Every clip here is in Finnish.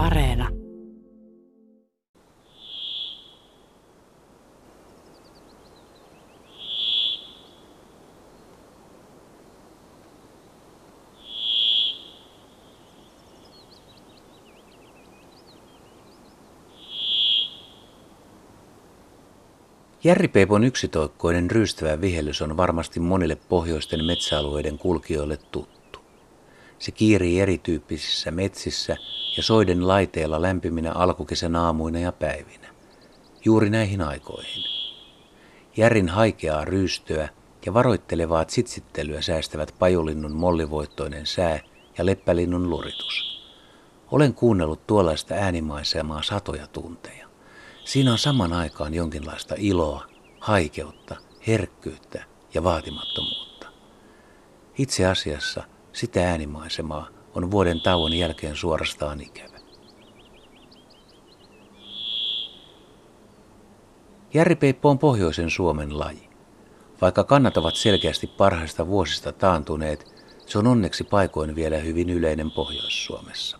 Areena. Järripeipon yksitoikkoinen ryystävä vihellys on varmasti monille pohjoisten metsäalueiden kulkijoille tuttu. Se kiirii erityyppisissä metsissä ja soiden laiteella lämpiminä alkukesän aamuina ja päivinä. Juuri näihin aikoihin. Järrin haikeaa ryystöä ja varoittelevaa tsitsittelyä säästävät pajulinnun mollivoittoinen sää ja leppälinnun luritus. Olen kuunnellut tuollaista äänimaisemaa satoja tunteja. Siinä on saman aikaan jonkinlaista iloa, haikeutta, herkkyyttä ja vaatimattomuutta. Itse asiassa sitä äänimaisemaa on vuoden tauon jälkeen suorastaan ikävä. Järripeippo on pohjoisen Suomen laji. Vaikka kannat ovat selkeästi parhaista vuosista taantuneet, se on onneksi paikoin vielä hyvin yleinen Pohjois-Suomessa.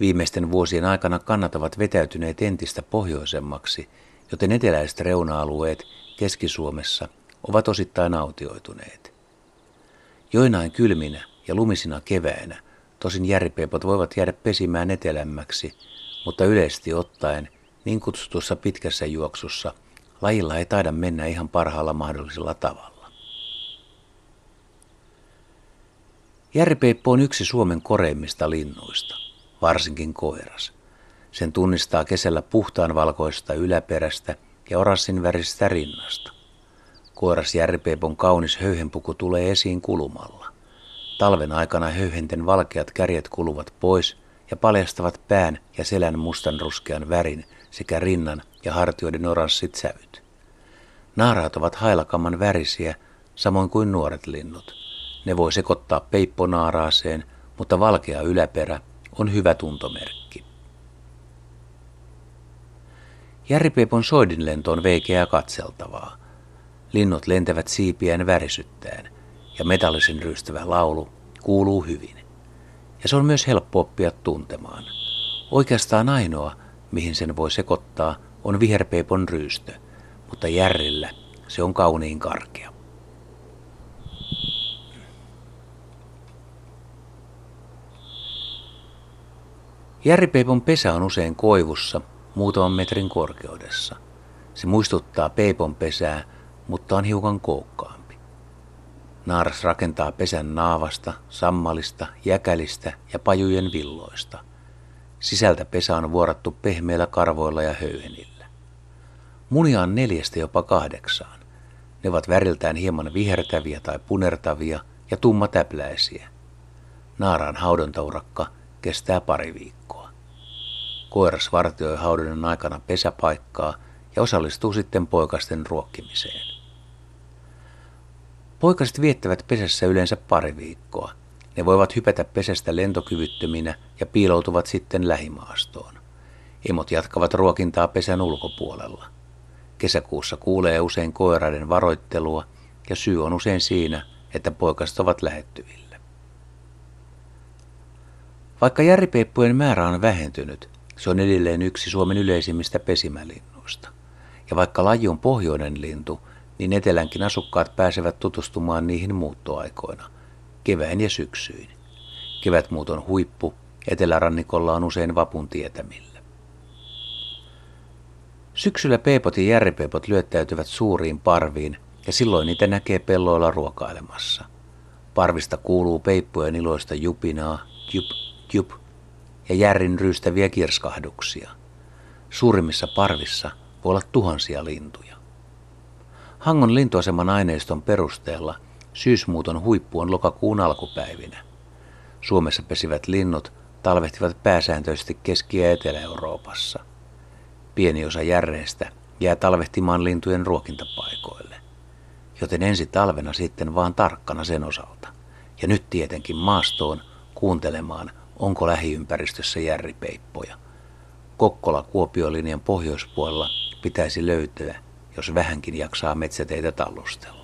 Viimeisten vuosien aikana kannat ovat vetäytyneet entistä pohjoisemmaksi, joten eteläiset reuna-alueet Keski-Suomessa ovat osittain autioituneet. Joinain kylminä ja lumisina keväinä tosin järpeipot voivat jäädä pesimään etelämmäksi, mutta yleisesti ottaen niin kutsutussa pitkässä juoksussa lajilla ei taida mennä ihan parhaalla mahdollisella tavalla. Järpeippo on yksi Suomen koreimmista linnuista varsinkin koiras. Sen tunnistaa kesällä puhtaan valkoista yläperästä ja orassin värisestä rinnasta. Koiras järpeipon kaunis höyhenpuku tulee esiin kulumalla. Talven aikana höyhenten valkeat kärjet kuluvat pois ja paljastavat pään ja selän mustanruskean värin sekä rinnan ja hartioiden oranssit sävyt. Naaraat ovat hailakamman värisiä, samoin kuin nuoret linnut. Ne voi sekoittaa peipponaaraaseen, mutta valkea yläperä on hyvä tuntomerkki. Järripeipon soidinlento on veikeää katseltavaa. Linnut lentävät siipiään värisyttäen ja metallisen rystävä laulu kuuluu hyvin. Ja se on myös helppo oppia tuntemaan. Oikeastaan ainoa, mihin sen voi sekoittaa, on viherpeipon ryystö, mutta järrillä se on kauniin karkea. Järripeipon pesä on usein koivussa muutaman metrin korkeudessa. Se muistuttaa peipon pesää, mutta on hiukan koukkaampi. Naaras rakentaa pesän naavasta, sammalista, jäkälistä ja pajujen villoista. Sisältä pesä on vuorattu pehmeillä karvoilla ja höyhenillä. Munia on neljästä jopa kahdeksaan. Ne ovat väriltään hieman vihertäviä tai punertavia ja tummatäpläisiä. Naaraan haudontaurakka kestää pari viikkoa. Koiras vartioi haudunnan aikana pesäpaikkaa ja osallistuu sitten poikasten ruokkimiseen. Poikaset viettävät pesässä yleensä pari viikkoa. Ne voivat hypätä pesästä lentokyvyttöminä ja piiloutuvat sitten lähimaastoon. Emot jatkavat ruokintaa pesän ulkopuolella. Kesäkuussa kuulee usein koiraiden varoittelua ja syy on usein siinä, että poikaset ovat lähettyvillä. Vaikka järripeippujen määrä on vähentynyt, se on edelleen yksi Suomen yleisimmistä pesimälinnuista. Ja vaikka laji on pohjoinen lintu, niin etelänkin asukkaat pääsevät tutustumaan niihin muuttoaikoina, keväin ja syksyin. Kevätmuuton huippu etelärannikolla on usein vapun tietämillä. Syksyllä peepot ja järripeepot lyöttäytyvät suuriin parviin ja silloin niitä näkee pelloilla ruokailemassa. Parvista kuuluu peippujen iloista jupinaa, jup, jup, ja järrin ryystäviä kirskahduksia. Suurimmissa parvissa voi olla tuhansia lintuja. Hangon lintuaseman aineiston perusteella syysmuuton huippu on lokakuun alkupäivinä. Suomessa pesivät linnut talvehtivat pääsääntöisesti Keski- ja Etelä-Euroopassa. Pieni osa järreistä jää talvehtimaan lintujen ruokintapaikoille. Joten ensi talvena sitten vaan tarkkana sen osalta. Ja nyt tietenkin maastoon kuuntelemaan – onko lähiympäristössä järripeippoja. Kokkola-Kuopio-linjan pohjoispuolella pitäisi löytyä, jos vähänkin jaksaa metsäteitä tallustella.